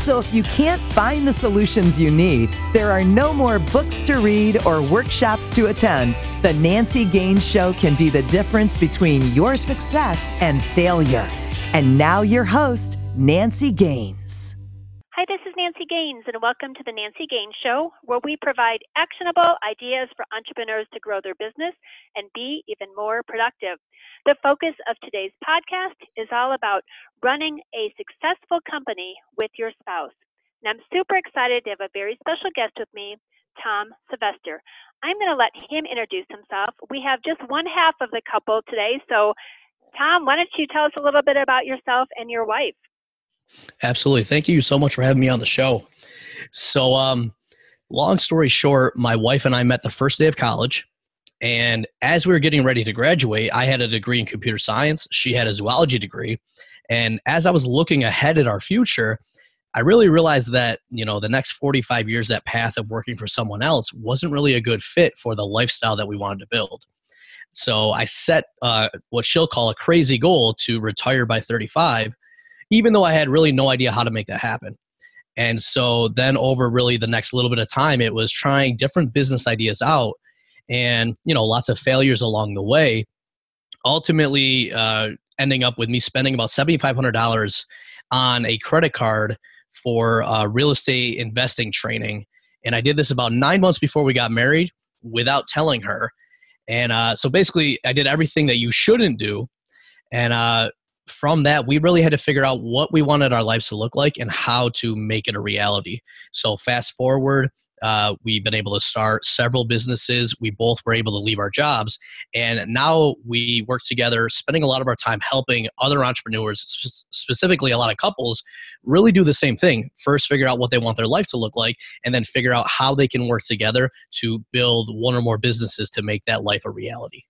So if you can't find the solutions you need, there are no more books to read or workshops to attend. The Nancy Gaines Show can be the difference between your success and failure. And now your host, Nancy Gaines. Nancy Gaines, and welcome to the Nancy Gaines Show, where we provide actionable ideas for entrepreneurs to grow their business and be even more productive. The focus of today's podcast is all about running a successful company with your spouse. And I'm super excited to have a very special guest with me, Tom Sylvester. I'm going to let him introduce himself. We have just one half of the couple today. So, Tom, why don't you tell us a little bit about yourself and your wife? Absolutely. Thank you so much for having me on the show. So, um, long story short, my wife and I met the first day of college. And as we were getting ready to graduate, I had a degree in computer science. She had a zoology degree. And as I was looking ahead at our future, I really realized that, you know, the next 45 years, that path of working for someone else wasn't really a good fit for the lifestyle that we wanted to build. So I set uh, what she'll call a crazy goal to retire by 35, even though I had really no idea how to make that happen. And so then over really the next little bit of time, it was trying different business ideas out and you know lots of failures along the way ultimately uh, ending up with me spending about $7500 on a credit card for uh, real estate investing training. And i did this about nine months before we got married without telling her. And uh, so basically i did everything that you shouldn't do. And uh, from that we really had to figure out what we wanted our lives to look like and how to make it a reality so fast forward uh, we've been able to start several businesses. We both were able to leave our jobs. And now we work together, spending a lot of our time helping other entrepreneurs, sp- specifically a lot of couples, really do the same thing. First, figure out what they want their life to look like, and then figure out how they can work together to build one or more businesses to make that life a reality.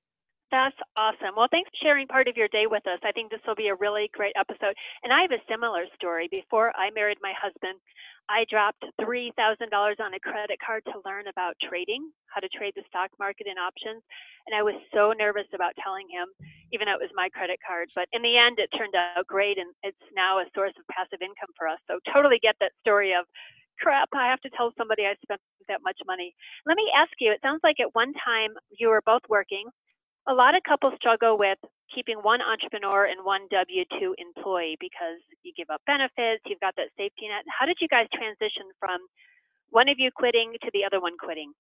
That's awesome. Well, thanks for sharing part of your day with us. I think this will be a really great episode. And I have a similar story. Before I married my husband, I dropped $3,000 on a credit card to learn about trading, how to trade the stock market and options. And I was so nervous about telling him, even though it was my credit card. But in the end, it turned out great. And it's now a source of passive income for us. So totally get that story of, crap, I have to tell somebody I spent that much money. Let me ask you, it sounds like at one time you were both working. A lot of couples struggle with keeping one entrepreneur and one W 2 employee because you give up benefits, you've got that safety net. How did you guys transition from one of you quitting to the other one quitting?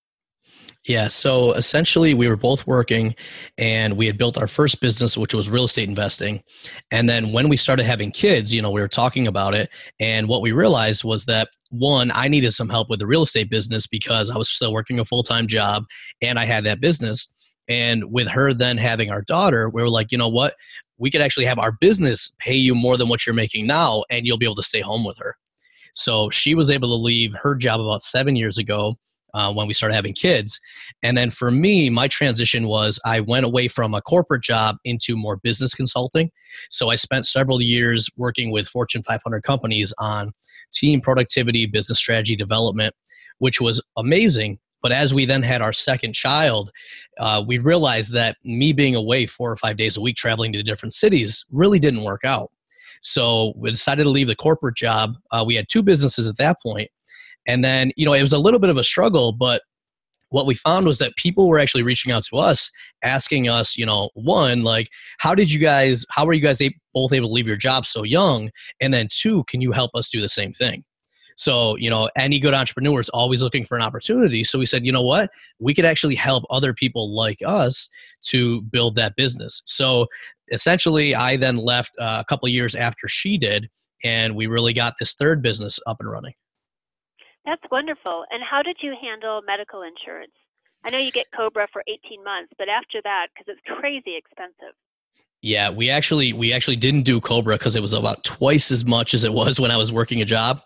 Yeah, so essentially, we were both working and we had built our first business, which was real estate investing. And then when we started having kids, you know, we were talking about it. And what we realized was that one, I needed some help with the real estate business because I was still working a full time job and I had that business. And with her then having our daughter, we were like, you know what? We could actually have our business pay you more than what you're making now, and you'll be able to stay home with her. So she was able to leave her job about seven years ago uh, when we started having kids. And then for me, my transition was I went away from a corporate job into more business consulting. So I spent several years working with Fortune 500 companies on team productivity, business strategy development, which was amazing. But as we then had our second child, uh, we realized that me being away four or five days a week traveling to different cities really didn't work out. So we decided to leave the corporate job. Uh, we had two businesses at that point, and then you know it was a little bit of a struggle, but what we found was that people were actually reaching out to us asking us you know one like how did you guys how were you guys both able to leave your job so young and then two can you help us do the same thing so, you know, any good entrepreneur is always looking for an opportunity. So we said, you know what? We could actually help other people like us to build that business. So essentially, I then left uh, a couple years after she did, and we really got this third business up and running. That's wonderful. And how did you handle medical insurance? I know you get Cobra for 18 months, but after that, because it's crazy expensive. Yeah, we actually we actually didn't do Cobra because it was about twice as much as it was when I was working a job.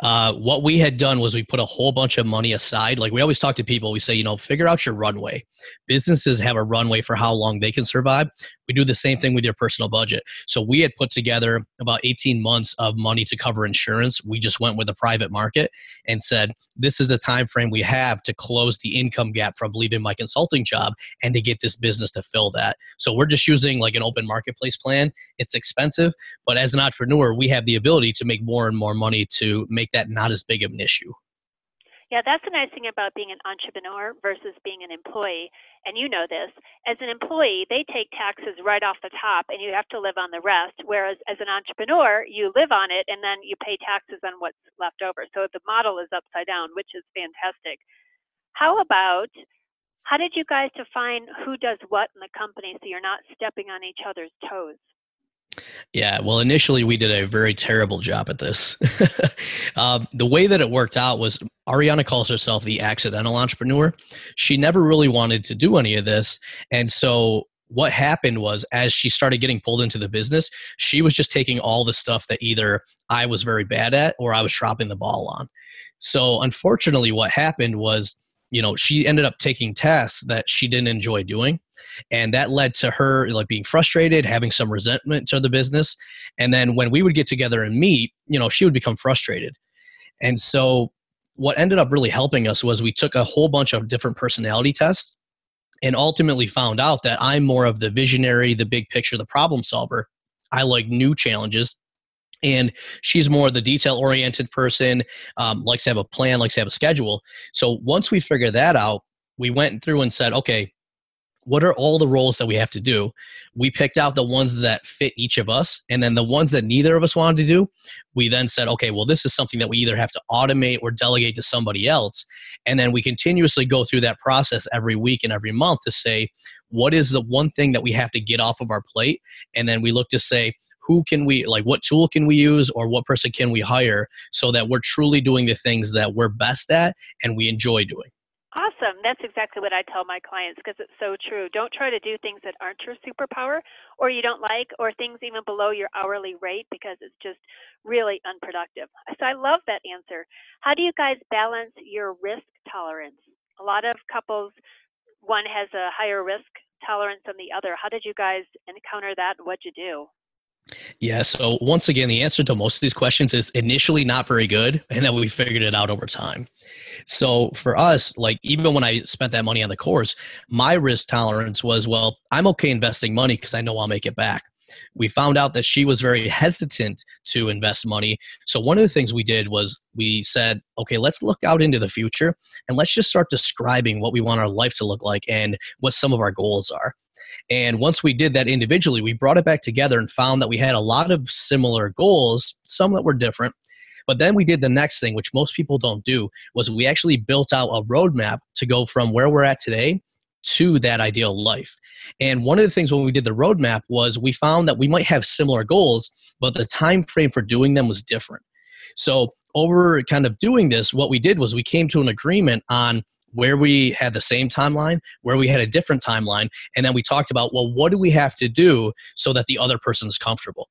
Uh, what we had done was we put a whole bunch of money aside. Like we always talk to people, we say, you know, figure out your runway. Businesses have a runway for how long they can survive. We do the same thing with your personal budget. So we had put together about 18 months of money to cover insurance. We just went with the private market and said, this is the time frame we have to close the income gap from leaving my consulting job and to get this business to fill that. So we're just using like an open marketplace plan. It's expensive, but as an entrepreneur, we have the ability to make more and more money to make that not as big of an issue. Yeah, that's the nice thing about being an entrepreneur versus being an employee. And you know this. As an employee, they take taxes right off the top and you have to live on the rest. Whereas as an entrepreneur, you live on it and then you pay taxes on what's left over. So the model is upside down, which is fantastic. How about how did you guys define who does what in the company so you're not stepping on each other's toes? Yeah, well, initially we did a very terrible job at this. um, the way that it worked out was Ariana calls herself the accidental entrepreneur. She never really wanted to do any of this. And so what happened was as she started getting pulled into the business, she was just taking all the stuff that either I was very bad at or I was dropping the ball on. So unfortunately, what happened was you know she ended up taking tasks that she didn't enjoy doing. And that led to her like being frustrated having some resentment to the business. And then when we would get together and meet you know she would become frustrated. And so what ended up really helping us was we took a whole bunch of different personality tests and ultimately found out that i'm more of the visionary the big picture the problem solver. I like new challenges and she's more the detail oriented person um, likes to have a plan likes to have a schedule. So once we figured that out we went through and said okay what are all the roles that we have to do? We picked out the ones that fit each of us and then the ones that neither of us wanted to do we then said okay well this is something that we either have to automate or delegate to somebody else. And then we continuously go through that process every week and every month to say what is the one thing that we have to get off of our plate? And then we look to say who can we like what tool can we use or what person can we hire so that we're truly doing the things that we're best at and we enjoy doing Awesome. That's exactly what I tell my clients because it's so true. Don't try to do things that aren't your superpower or you don't like or things even below your hourly rate because it's just really unproductive. So I love that answer. How do you guys balance your risk tolerance? A lot of couples, one has a higher risk tolerance than the other. How did you guys encounter that? What'd you do? Yeah. So once again, the answer to most of these questions is initially not very good, and then we figured it out over time. So for us, like even when I spent that money on the course, my risk tolerance was, well, I'm okay investing money because I know I'll make it back. We found out that she was very hesitant to invest money. So one of the things we did was we said, okay, let's look out into the future and let's just start describing what we want our life to look like and what some of our goals are. And once we did that individually, we brought it back together and found that we had a lot of similar goals, some that were different. But then we did the next thing, which most people don't do, was we actually built out a roadmap to go from where we're at today to that ideal life. And one of the things when we did the roadmap was we found that we might have similar goals, but the time frame for doing them was different. So over kind of doing this, what we did was we came to an agreement on where we had the same timeline, where we had a different timeline, and then we talked about, well, what do we have to do so that the other person is comfortable?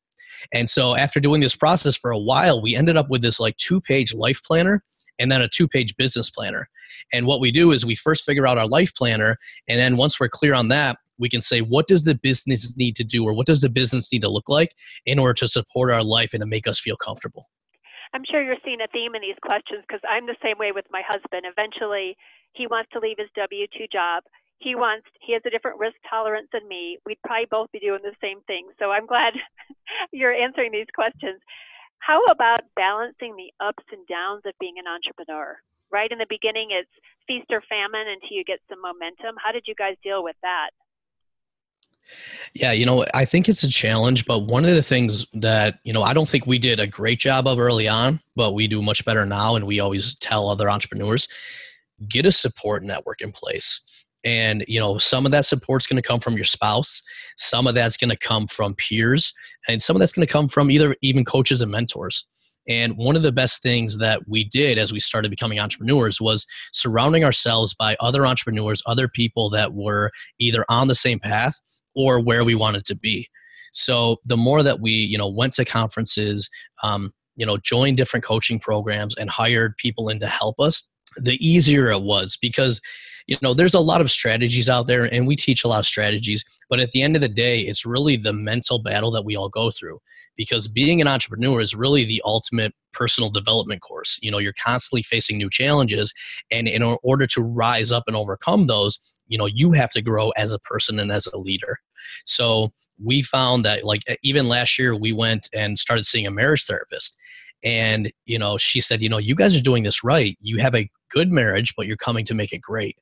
And so after doing this process for a while, we ended up with this like two page life planner and then a two page business planner. And what we do is we first figure out our life planner, and then once we're clear on that, we can say, what does the business need to do, or what does the business need to look like in order to support our life and to make us feel comfortable? I'm sure you're seeing a theme in these questions because I'm the same way with my husband. Eventually, he wants to leave his W 2 job. He wants, he has a different risk tolerance than me. We'd probably both be doing the same thing. So I'm glad you're answering these questions. How about balancing the ups and downs of being an entrepreneur? Right in the beginning, it's feast or famine until you get some momentum. How did you guys deal with that? Yeah, you know, I think it's a challenge, but one of the things that, you know, I don't think we did a great job of early on, but we do much better now. And we always tell other entrepreneurs get a support network in place. And, you know, some of that support's going to come from your spouse, some of that's going to come from peers, and some of that's going to come from either even coaches and mentors. And one of the best things that we did as we started becoming entrepreneurs was surrounding ourselves by other entrepreneurs, other people that were either on the same path or where we wanted to be. So the more that we, you know, went to conferences, um, you know, joined different coaching programs and hired people in to help us, the easier it was because you know there's a lot of strategies out there and we teach a lot of strategies but at the end of the day it's really the mental battle that we all go through because being an entrepreneur is really the ultimate personal development course. You know you're constantly facing new challenges and in order to rise up and overcome those you know you have to grow as a person and as a leader. So we found that like even last year we went and started seeing a marriage therapist and you know she said you know you guys are doing this right. You have a good marriage but you're coming to make it great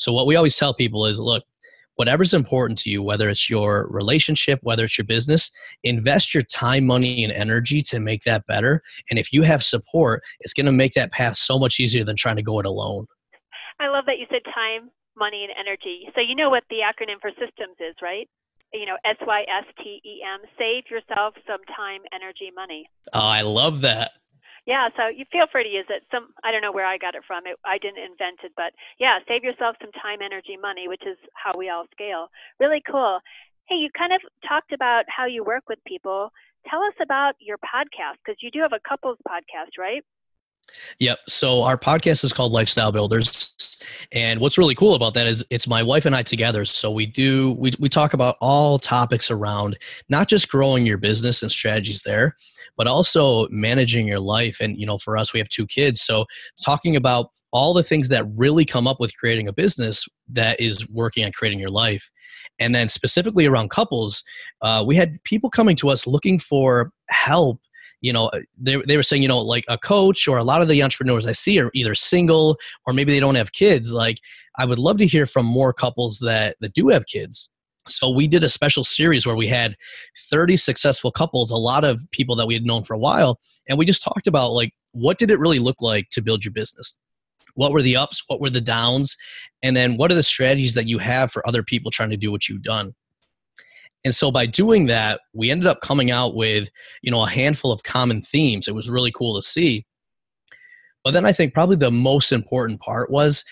so what we always tell people is look whatever's important to you whether it's your relationship whether it's your business invest your time money and energy to make that better and if you have support it's going to make that path so much easier than trying to go it alone i love that you said time money and energy so you know what the acronym for systems is right you know, S Y S T E M. Save yourself some time, energy, money. Oh, I love that. Yeah, so you feel free to use it. Some I don't know where I got it from. It, I didn't invent it, but yeah, save yourself some time, energy, money, which is how we all scale. Really cool. Hey, you kind of talked about how you work with people. Tell us about your podcast because you do have a couples podcast, right? Yep. So our podcast is called Lifestyle Builders. And what's really cool about that is it's my wife and I together. So we do we we talk about all topics around not just growing your business and strategies there, but also managing your life. And you know, for us, we have two kids. So talking about all the things that really come up with creating a business that is working on creating your life. And then specifically around couples, uh, we had people coming to us looking for help you know they, they were saying you know like a coach or a lot of the entrepreneurs i see are either single or maybe they don't have kids like i would love to hear from more couples that that do have kids. So we did a special series where we had 30 successful couples a lot of people that we had known for a while and we just talked about like what did it really look like to build your business? What were the ups what were the downs and then what are the strategies that you have for other people trying to do what you've done and so by doing that, we ended up coming out with, you know, a handful of common themes. It was really cool to see. But then I think probably the most important part was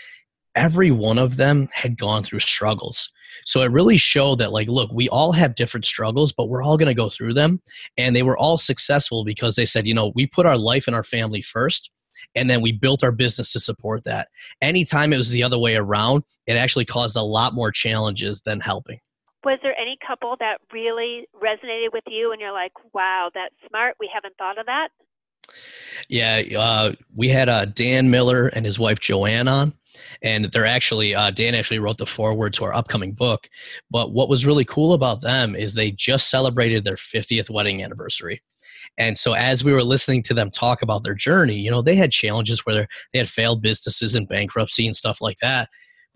every one of them had gone through struggles. So it really showed that, like, look, we all have different struggles, but we're all going to go through them. And they were all successful because they said, you know, we put our life and our family first, and then we built our business to support that. Anytime it was the other way around, it actually caused a lot more challenges than helping was there any couple that really resonated with you and you're like, wow, that's smart. We haven't thought of that? Yeah, uh, we had uh, Dan Miller and his wife Joanne on, and they're actually uh, Dan actually wrote the foreword to our upcoming book. But what was really cool about them is they just celebrated their 50th wedding anniversary. And so, as we were listening to them talk about their journey, you know, they had challenges where they had failed businesses and bankruptcy and stuff like that.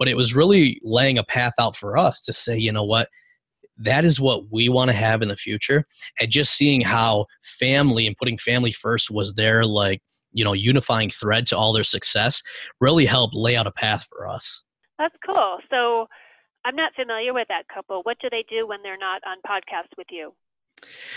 But it was really laying a path out for us to say, you know what, that is what we want to have in the future. And just seeing how family and putting family first was their like you know unifying thread to all their success really helped lay out a path for us. That's cool. So i'm not familiar with that couple. What do they do when they're not on podcast with you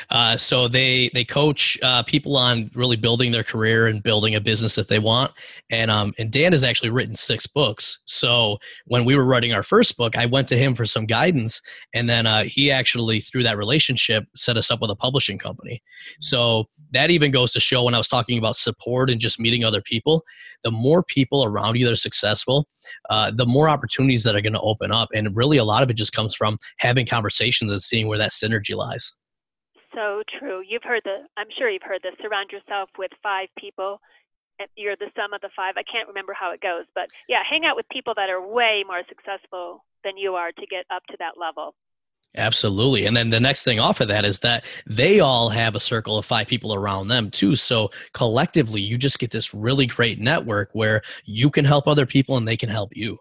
uh, so they they coach uh, people on really building their career and building a business that they want. And um, and Dan has actually written six books. So when we were writing our first book, I went to him for some guidance, and then uh, he actually through that relationship set us up with a publishing company. So that even goes to show when I was talking about support and just meeting other people, the more people around you that are successful, uh, the more opportunities that are going to open up. And really, a lot of it just comes from having conversations and seeing where that synergy lies so true. You've heard the, I'm sure you've heard this surround yourself with five people. And you're the sum of the five. I can't remember how it goes, but yeah, hang out with people that are way more successful than you are to get up to that level. Absolutely. And then the next thing off of that is that they all have a circle of five people around them too. So collectively, you just get this really great network where you can help other people and they can help you.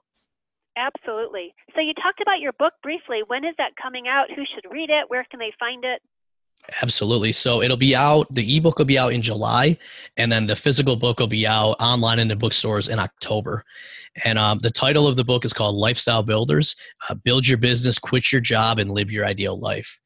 Absolutely. So you talked about your book briefly. When is that coming out? Who should read it? Where can they find it? Absolutely. So it'll be out, the ebook will be out in July, and then the physical book will be out online in the bookstores in October. And um, the title of the book is called Lifestyle Builders uh, Build Your Business, Quit Your Job, and Live Your Ideal Life.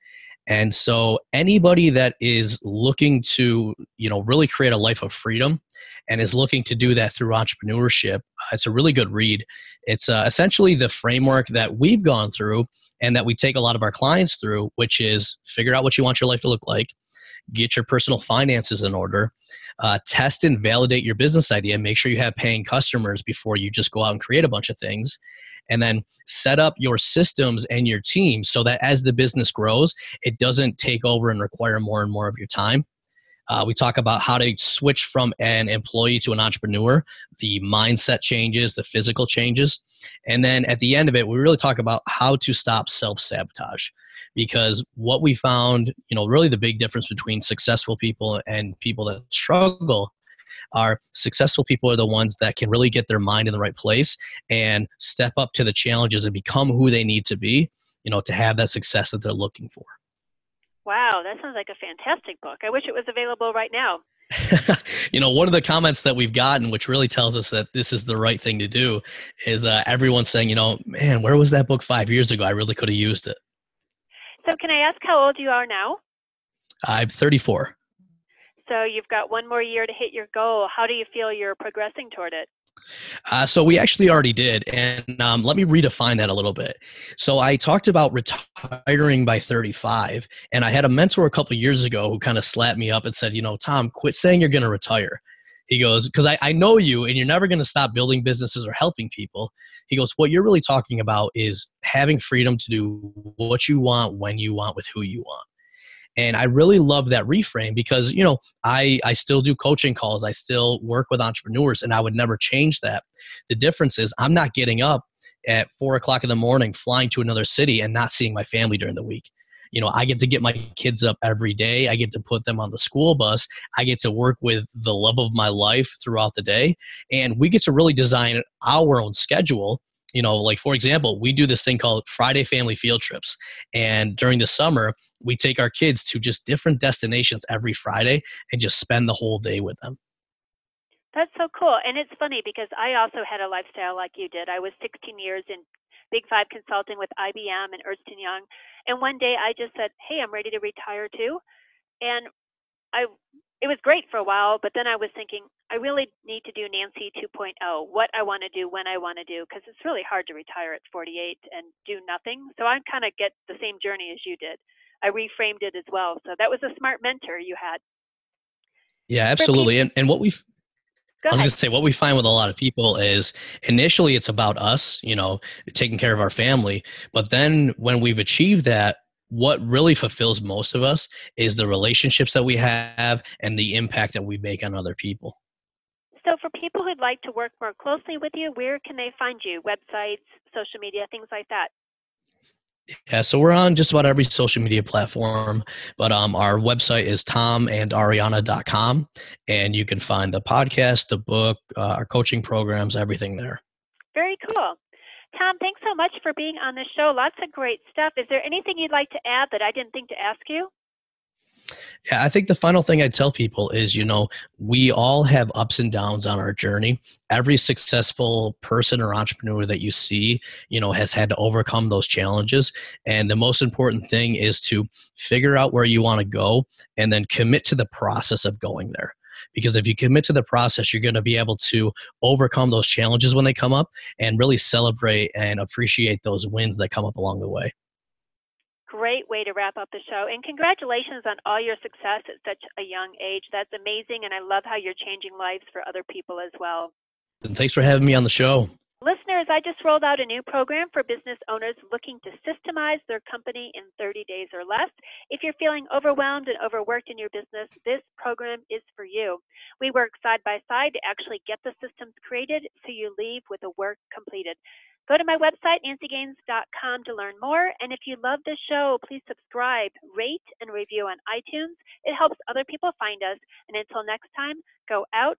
And so anybody that is looking to, you know, really create a life of freedom and is looking to do that through entrepreneurship, uh, it's a really good read. It's uh, essentially the framework that we've gone through and that we take a lot of our clients through, which is figure out what you want your life to look like, get your personal finances in order, uh, test and validate your business idea, make sure you have paying customers before you just go out and create a bunch of things, and then set up your systems and your team so that as the business grows, it doesn't take over and require more and more of your time. Uh, we talk about how to switch from an employee to an entrepreneur, the mindset changes, the physical changes. And then at the end of it, we really talk about how to stop self sabotage. Because what we found, you know, really the big difference between successful people and people that struggle are successful people are the ones that can really get their mind in the right place and step up to the challenges and become who they need to be, you know, to have that success that they're looking for. Wow, that sounds like a fantastic book. I wish it was available right now. you know, one of the comments that we've gotten, which really tells us that this is the right thing to do, is uh, everyone saying, you know, man, where was that book five years ago? I really could have used it. So, can I ask how old you are now? I'm 34. So, you've got one more year to hit your goal. How do you feel you're progressing toward it? Uh, so we actually already did, and um, let me redefine that a little bit. So I talked about retiring by 35, and I had a mentor a couple years ago who kind of slapped me up and said, "You know, Tom, quit saying you're going to retire." He goes, "Because I, I know you, and you're never going to stop building businesses or helping people." He goes, "What you're really talking about is having freedom to do what you want, when you want, with who you want." And i really love that reframe because you know i i still do coaching calls. I still work with entrepreneurs and i would never change that. The difference is i'm not getting up at four o'clock in the morning flying to another city and not seeing my family during the week. You know i get to get my kids up every day. I get to put them on the school bus. I get to work with the love of my life throughout the day. And we get to really design our own schedule you know like for example we do this thing called friday family field trips. And during the summer we take our kids to just different destinations every friday and just spend the whole day with them. That's so cool. And it's funny because i also had a lifestyle like you did. I was 16 years in big five consulting with ibm and ernst young. And one day i just said hey i'm ready to retire too. And i it was great for a while, but then I was thinking, I really need to do Nancy 2.0, what I want to do, when I want to do, because it's really hard to retire at 48 and do nothing. So I kind of get the same journey as you did. I reframed it as well. So that was a smart mentor you had. Yeah, absolutely. And, and what we I was going to say, what we find with a lot of people is initially it's about us, you know, taking care of our family. But then when we've achieved that, what really fulfills most of us is the relationships that we have and the impact that we make on other people. So, for people who'd like to work more closely with you, where can they find you? Websites, social media, things like that? Yeah, so we're on just about every social media platform, but um, our website is tomandariana.com, and you can find the podcast, the book, uh, our coaching programs, everything there. Very cool. Tom, thanks so much for being on the show. Lots of great stuff. Is there anything you'd like to add that I didn't think to ask you? Yeah, I think the final thing I'd tell people is, you know, we all have ups and downs on our journey. Every successful person or entrepreneur that you see, you know, has had to overcome those challenges. And the most important thing is to figure out where you want to go and then commit to the process of going there because if you commit to the process you're going to be able to overcome those challenges when they come up and really celebrate and appreciate those wins that come up along the way. Great way to wrap up the show and congratulations on all your success at such a young age. That's amazing and i love how you're changing lives for other people as well. And thanks for having me on the show Listeners, I just rolled out a new program for business owners looking to systemize their company in 30 days or less. If you're feeling overwhelmed and overworked in your business, this program is for you. We work side by side to actually get the systems created so you leave with the work completed. Go to my website, nancygaines.com, to learn more. And if you love this show, please subscribe, rate, and review on iTunes. It helps other people find us. And until next time, go out